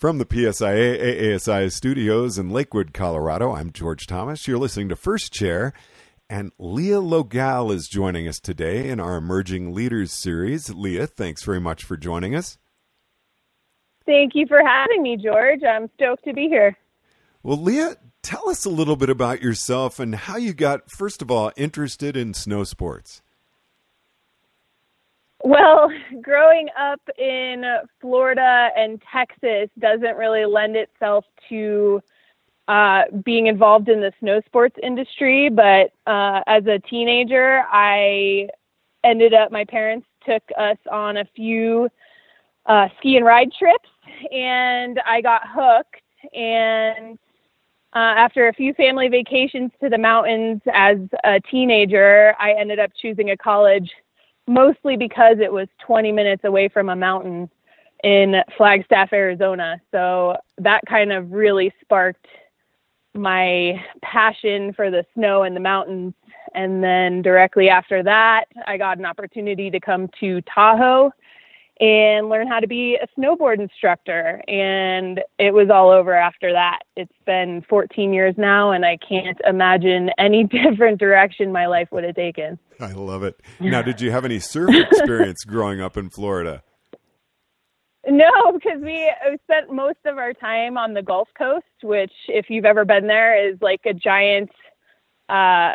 From the PSIA AASI studios in Lakewood, Colorado, I'm George Thomas. You're listening to First Chair, and Leah Logal is joining us today in our Emerging Leaders series. Leah, thanks very much for joining us. Thank you for having me, George. I'm stoked to be here. Well, Leah, tell us a little bit about yourself and how you got, first of all, interested in snow sports. Well, growing up in Florida and Texas doesn't really lend itself to uh, being involved in the snow sports industry. But uh, as a teenager, I ended up, my parents took us on a few uh, ski and ride trips, and I got hooked. And uh, after a few family vacations to the mountains as a teenager, I ended up choosing a college mostly because it was 20 minutes away from a mountain in Flagstaff, Arizona. So that kind of really sparked my passion for the snow and the mountains. And then directly after that, I got an opportunity to come to Tahoe and learn how to be a snowboard instructor. And it was all over after that. It's been 14 years now, and I can't imagine any different direction my life would have taken. I love it. Now, did you have any surf experience growing up in Florida? No, because we spent most of our time on the Gulf Coast, which, if you've ever been there, is like a giant uh,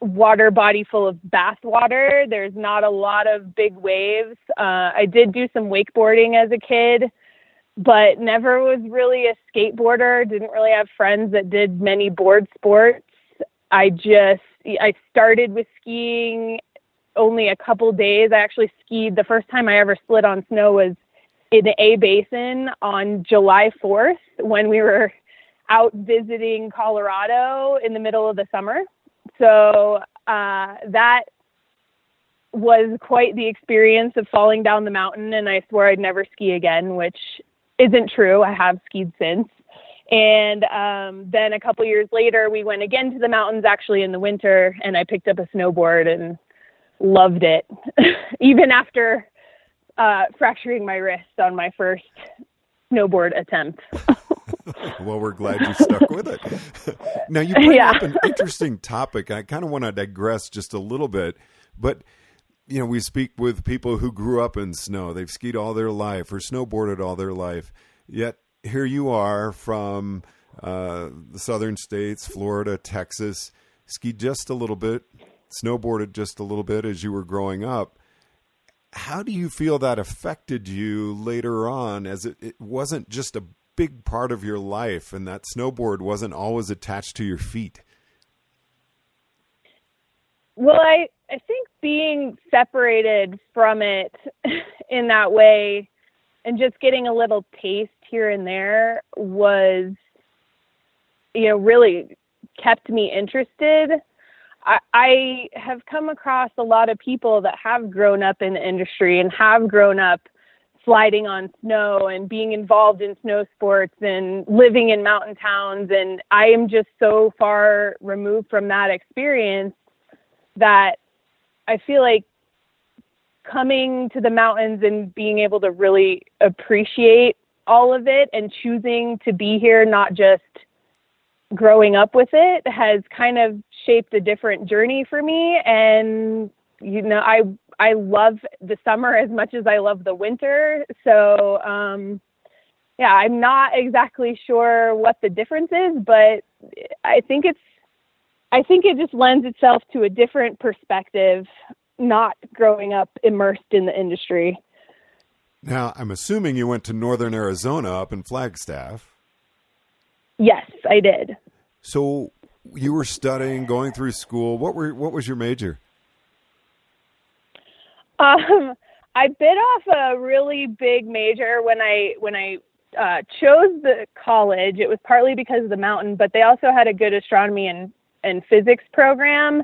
water body full of bath water. There's not a lot of big waves. Uh, I did do some wakeboarding as a kid, but never was really a skateboarder. Didn't really have friends that did many board sports. I just I started with skiing only a couple days. I actually skied the first time I ever slid on snow was in the A Basin on July 4th when we were out visiting Colorado in the middle of the summer so uh, that was quite the experience of falling down the mountain, and I swore I'd never ski again, which isn't true. I have skied since. And um, then a couple years later, we went again to the mountains, actually in the winter, and I picked up a snowboard and loved it, even after uh, fracturing my wrist on my first snowboard attempt. Well, we're glad you stuck with it. now, you bring yeah. up an interesting topic. I kind of want to digress just a little bit, but you know, we speak with people who grew up in snow. They've skied all their life or snowboarded all their life. Yet here you are from uh, the southern states, Florida, Texas, skied just a little bit, snowboarded just a little bit as you were growing up. How do you feel that affected you later on as it, it wasn't just a big part of your life and that snowboard wasn't always attached to your feet? Well, I, I think being separated from it in that way and just getting a little taste here and there was, you know, really kept me interested. I, I have come across a lot of people that have grown up in the industry and have grown up sliding on snow and being involved in snow sports and living in mountain towns. And I am just so far removed from that experience that I feel like coming to the mountains and being able to really appreciate all of it and choosing to be here, not just growing up with it, has kind of shaped a different journey for me. And, you know, I I love the summer as much as I love the winter. So, um, yeah, I'm not exactly sure what the difference is, but I think it's, I think it just lends itself to a different perspective, not growing up immersed in the industry. Now, I'm assuming you went to Northern Arizona up in Flagstaff. Yes, I did. So you were studying, going through school. What were what was your major? Um, I bit off a really big major when I when I uh, chose the college. It was partly because of the mountain, but they also had a good astronomy and and physics program,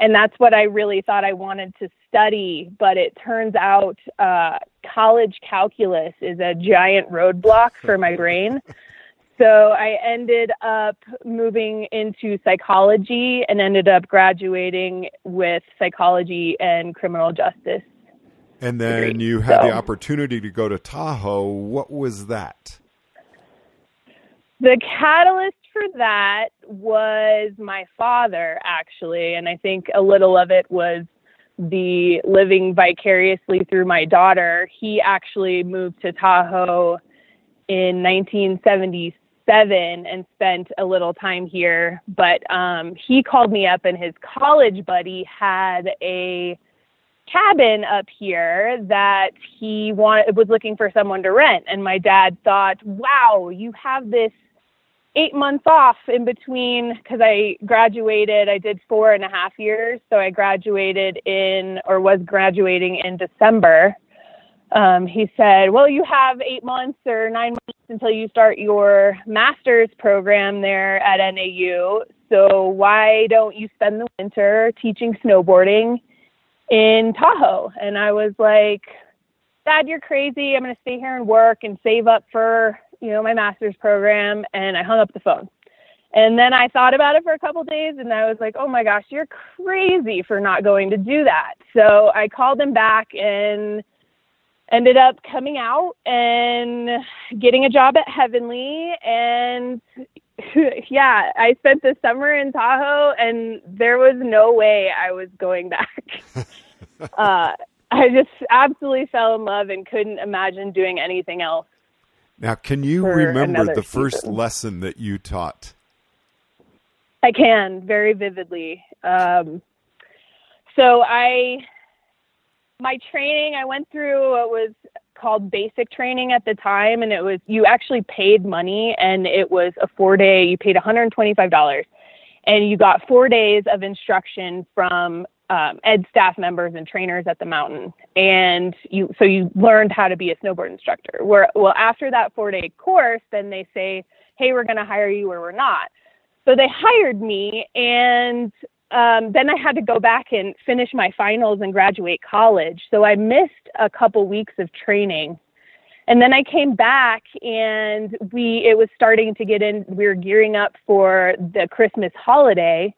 and that's what I really thought I wanted to study. But it turns out uh, college calculus is a giant roadblock for my brain. So I ended up moving into psychology and ended up graduating with psychology and criminal justice and then you had so. the opportunity to go to Tahoe. What was that? The catalyst for that was my father, actually, and I think a little of it was the living vicariously through my daughter. He actually moved to Tahoe in 1977 and spent a little time here. But um, he called me up, and his college buddy had a cabin up here that he wanted was looking for someone to rent. And my dad thought, "Wow, you have this." eight months off in between because I graduated. I did four and a half years. So I graduated in, or was graduating in December. Um, he said, Well, you have eight months or nine months until you start your master's program there at NAU. So why don't you spend the winter teaching snowboarding in Tahoe? And I was like, Dad, you're crazy. I'm going to stay here and work and save up for you know, my master's program and I hung up the phone. And then I thought about it for a couple days and I was like, oh my gosh, you're crazy for not going to do that. So I called him back and ended up coming out and getting a job at Heavenly. And yeah, I spent the summer in Tahoe and there was no way I was going back. uh, I just absolutely fell in love and couldn't imagine doing anything else. Now, can you remember the first lesson that you taught? I can very vividly. Um, so I, my training, I went through what was called basic training at the time, and it was you actually paid money, and it was a four day. You paid one hundred twenty five dollars, and you got four days of instruction from um, ed staff members and trainers at the mountain, and you so you learned how to be a snowboard instructor. Where well after that four day course, then they say, hey, we're going to hire you or we're not. So they hired me, and um, then I had to go back and finish my finals and graduate college. So I missed a couple weeks of training. And then I came back and we it was starting to get in we were gearing up for the Christmas holiday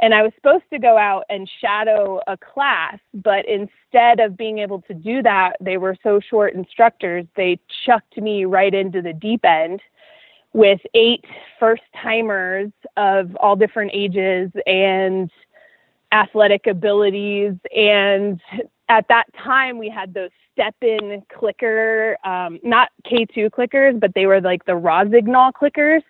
and I was supposed to go out and shadow a class, but instead of being able to do that, they were so short instructors, they chucked me right into the deep end with eight first timers of all different ages and athletic abilities. And at that time, we had those step in clicker, um, not K2 clickers, but they were like the Rossignol clickers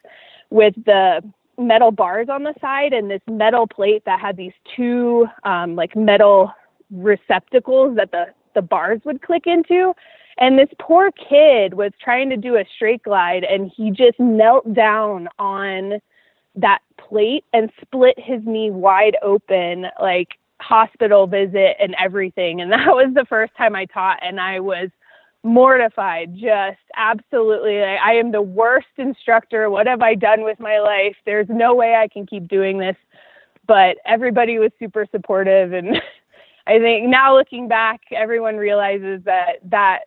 with the metal bars on the side and this metal plate that had these two um, like metal receptacles that the the bars would click into and this poor kid was trying to do a straight glide and he just knelt down on that plate and split his knee wide open like hospital visit and everything. And that was the first time I taught and I was mortified just absolutely like, i am the worst instructor. What have i done with my life? There's no way i can keep doing this. But everybody was super supportive and i think now looking back everyone realizes that that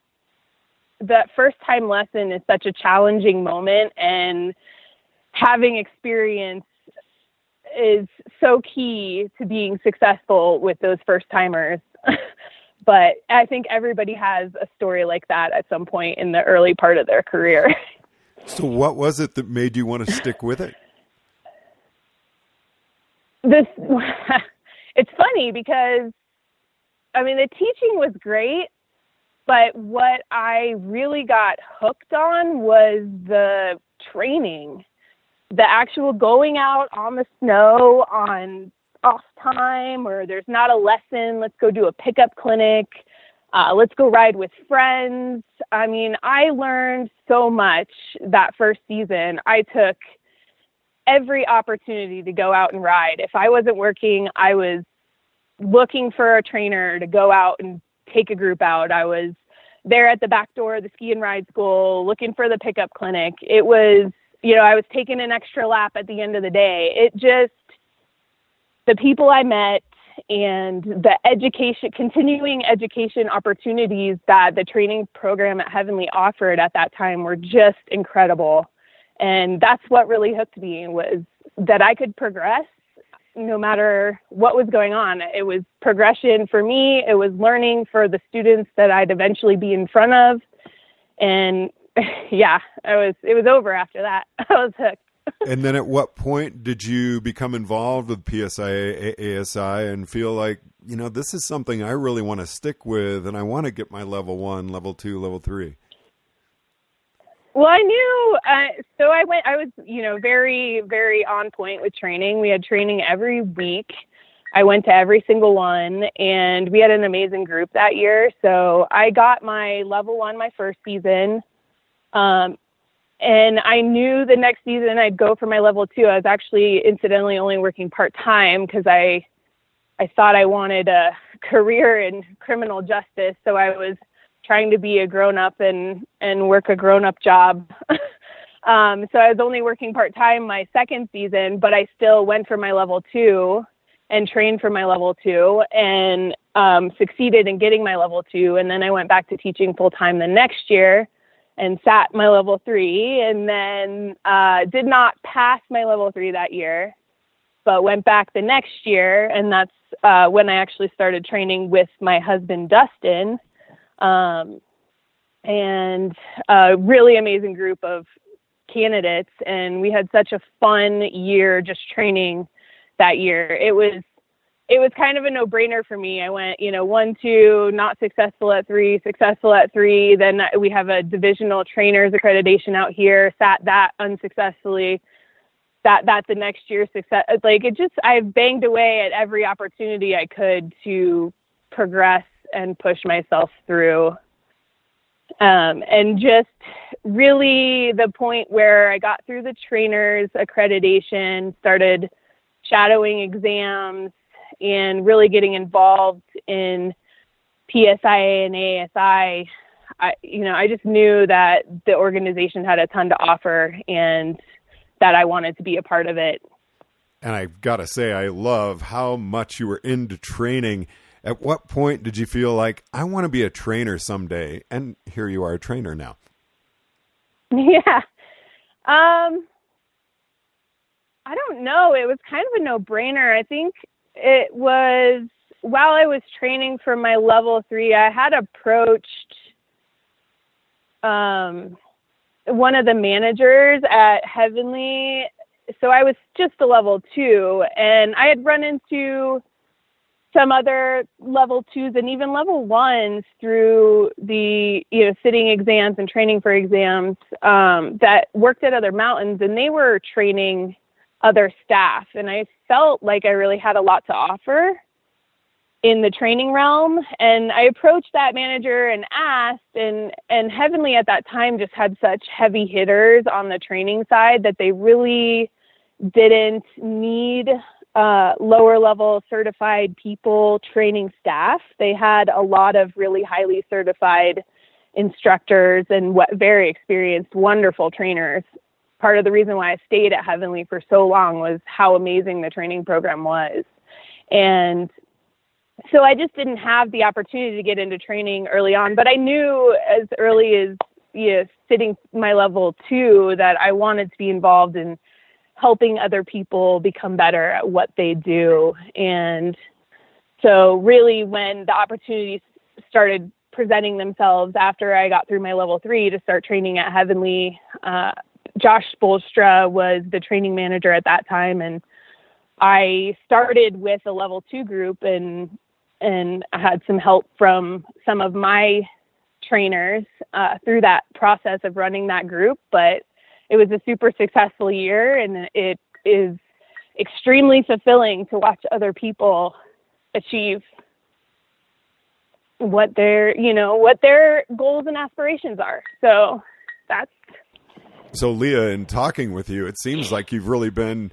that first time lesson is such a challenging moment and having experience is so key to being successful with those first timers but I think everybody has a story like that at some point in the early part of their career. So, what was it that made you want to stick with it? This, it's funny because, I mean, the teaching was great, but what I really got hooked on was the training, the actual going out on the snow on off time or there's not a lesson, let's go do a pickup clinic. Uh, let's go ride with friends. I mean, I learned so much that first season. I took every opportunity to go out and ride. If I wasn't working, I was looking for a trainer to go out and take a group out. I was there at the back door of the ski and ride school looking for the pickup clinic. It was, you know, I was taking an extra lap at the end of the day. It just, the people I met and the education, continuing education opportunities that the training program at Heavenly offered at that time were just incredible. And that's what really hooked me was that I could progress no matter what was going on. It was progression for me, it was learning for the students that I'd eventually be in front of. And yeah, I was. It was over after that. I was hooked. and then, at what point did you become involved with PSIA AASI and feel like you know this is something I really want to stick with, and I want to get my level one, level two, level three? Well, I knew. Uh, so I went. I was, you know, very, very on point with training. We had training every week. I went to every single one, and we had an amazing group that year. So I got my level one my first season. Um, and I knew the next season I'd go for my level two. I was actually incidentally only working part time because I I thought I wanted a career in criminal justice. So I was trying to be a grown up and and work a grown up job. um, so I was only working part time my second season, but I still went for my level two and trained for my level two and um, succeeded in getting my level two. And then I went back to teaching full time the next year and sat my level three and then uh, did not pass my level three that year, but went back the next year. And that's uh, when I actually started training with my husband, Dustin. Um, and a really amazing group of candidates. And we had such a fun year just training that year. It was it was kind of a no-brainer for me. I went, you know, one, two, not successful at three, successful at three. Then we have a divisional trainers accreditation out here. Sat that unsuccessfully. That that the next year success. Like it just, I banged away at every opportunity I could to progress and push myself through. Um, and just really the point where I got through the trainers accreditation, started shadowing exams, and really getting involved in PSIA and AASI, I, you know, I just knew that the organization had a ton to offer and that I wanted to be a part of it. And I've got to say, I love how much you were into training. At what point did you feel like, I want to be a trainer someday? And here you are, a trainer now. Yeah. Um, I don't know. It was kind of a no brainer. I think it was while I was training for my level three, I had approached um, one of the managers at Heavenly. So I was just a level two, and I had run into some other level twos and even level ones through the you know sitting exams and training for exams um, that worked at other mountains, and they were training other staff. And I felt like I really had a lot to offer in the training realm. And I approached that manager and asked, and, and Heavenly at that time just had such heavy hitters on the training side that they really didn't need uh, lower level certified people training staff. They had a lot of really highly certified instructors and what very experienced, wonderful trainers part of the reason why I stayed at Heavenly for so long was how amazing the training program was. And so I just didn't have the opportunity to get into training early on, but I knew as early as you know, sitting my level two that I wanted to be involved in helping other people become better at what they do. And so really when the opportunities started presenting themselves after I got through my level three to start training at Heavenly, uh, Josh Bolstra was the training manager at that time, and I started with a level two group, and and I had some help from some of my trainers uh, through that process of running that group. But it was a super successful year, and it is extremely fulfilling to watch other people achieve what their you know what their goals and aspirations are. So that's so, Leah, in talking with you, it seems like you've really been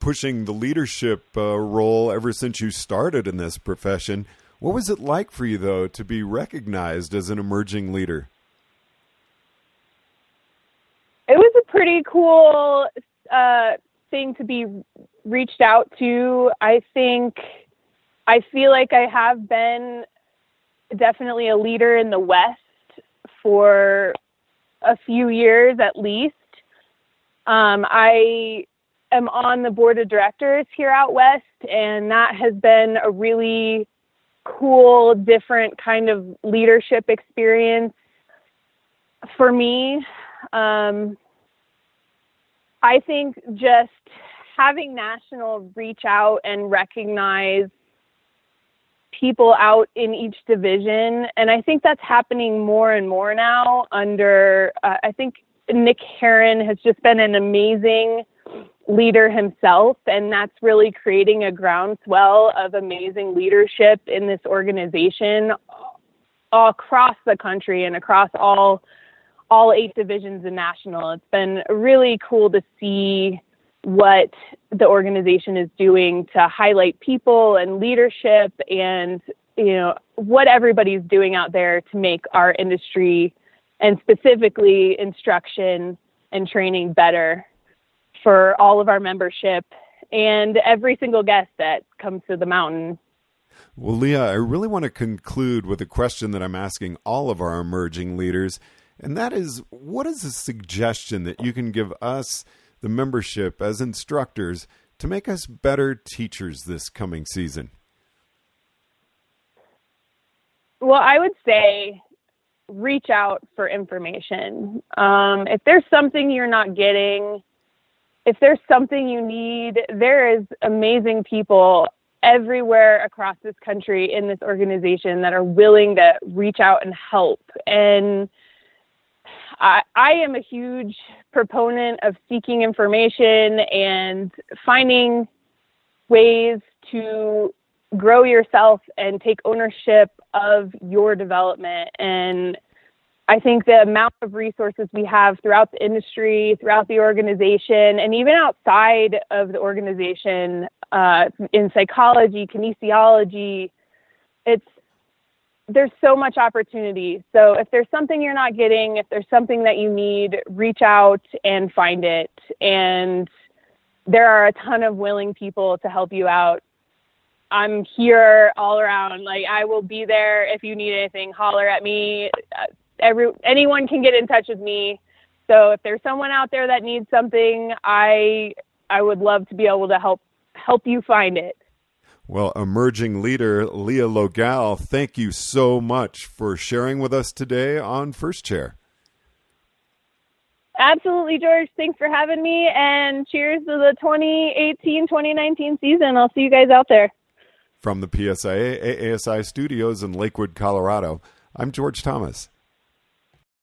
pushing the leadership uh, role ever since you started in this profession. What was it like for you, though, to be recognized as an emerging leader? It was a pretty cool uh, thing to be reached out to. I think I feel like I have been definitely a leader in the West for a few years at least. Um, I am on the board of directors here out west, and that has been a really cool, different kind of leadership experience. for me, um, I think just having national reach out and recognize people out in each division, and I think that's happening more and more now. Under, uh, I think Nick Herron has just been an amazing leader himself, and that's really creating a groundswell of amazing leadership in this organization across the country and across all all eight divisions in national. It's been really cool to see what the organization is doing to highlight people and leadership and you know what everybody's doing out there to make our industry and specifically instruction and training better for all of our membership and every single guest that comes to the mountain. Well, Leah, I really want to conclude with a question that I'm asking all of our emerging leaders, and that is what is a suggestion that you can give us, the membership, as instructors, to make us better teachers this coming season? Well, I would say reach out for information. Um, if there's something you're not getting, if there's something you need, there is amazing people everywhere across this country in this organization that are willing to reach out and help. And I, I am a huge proponent of seeking information and finding ways to grow yourself and take ownership of your development. And I think the amount of resources we have throughout the industry, throughout the organization, and even outside of the organization uh, in psychology, kinesiology, it's there's so much opportunity. So if there's something you're not getting, if there's something that you need, reach out and find it. And there are a ton of willing people to help you out. I'm here all around. Like I will be there if you need anything. Holler at me. Uh, every anyone can get in touch with me. So if there's someone out there that needs something, I I would love to be able to help help you find it. Well, emerging leader Leah Logal, thank you so much for sharing with us today on First Chair. Absolutely, George. Thanks for having me, and cheers to the 2018 2019 season. I'll see you guys out there. From the PSIA AASI studios in Lakewood, Colorado, I'm George Thomas.